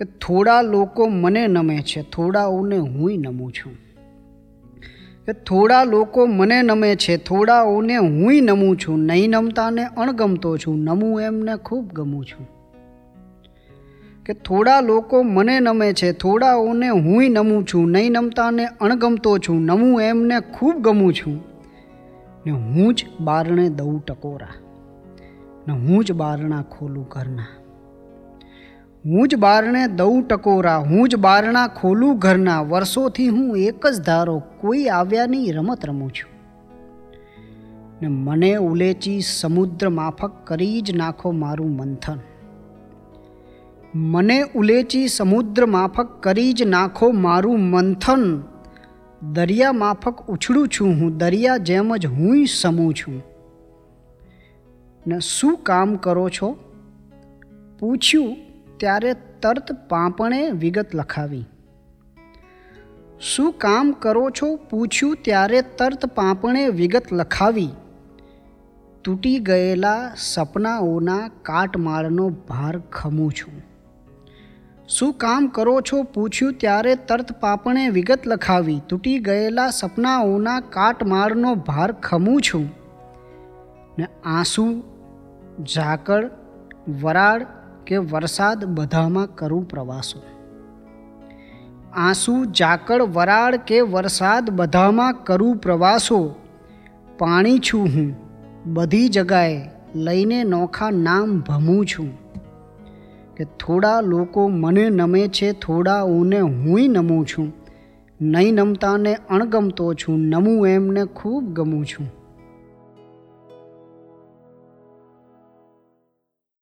કે થોડા લોકો મને નમે છે, થોડાઓને હુંય નમું છું. કે થોડા લોકો મને નમે છે, થોડાઓને હુંય નમું છું. નહીં નમતાને અણગમતો છું, નમું એમને ખૂબ ગમું છું. કે થોડા લોકો મને નમે છે, થોડાઓને હુંય નમું છું. નહીં નમતાને અણગમતો છું, નમું એમને ખૂબ ગમું છું. ને હું જ બારણે દઉં ટકોરા. ને હું જ બારણા ખોલું ઘરના. હું જ બારણે દઉં ટકોરા, હું જ બારણા ખોલું ઘરના, વર્ષોથી હું એક જ ધારો, કોઈ આવ્યાની રમત રમું છું. ને મને ઉલેચી સમુદ્ર માફક કરી જ નાખો મારું મંથન. મને ઉલેચી સમુદ્ર માફક કરી જ નાખો મારું મંથન. દરિયા માફક ઉછળું છું હું, દરિયા જેમ જ હું સમું છું. ને શું કામ કરો છો? પૂછ્યું ત્યારે તરત પાંપણે વિગત લખાવી. શું કામ કરો છો? પૂછ્યું ત્યારે તરત પાંપણે વિગત લખાવી. તૂટી ગયેલા સપનાઓના કાટમાળનો ભાર ખમું છું. શું કામ કરો છો? પૂછ્યું ત્યારે તરત પાપણે વિગત લખાવી. તૂટી ગયેલા સપનાઓના કાટમાળનો ભાર ખમું છું. ને આંસુ, ઝાકળ, વરાળ કે વરસાદ બધામાં કરું પ્રવાસો. આંસુ, ઝાકળ, વરાળ કે વરસાદ બધામાં કરું પ્રવાસો. પાણી છું હું, બધી જગાએ લઈને નોખા નામ ભમું છું. કે થોડા લોકો મને નમે છે થોડાઓને હુંય નમું છું. નહીં નમતાને અણગમતો છું, નમું એમને ખૂબ ગમું છું.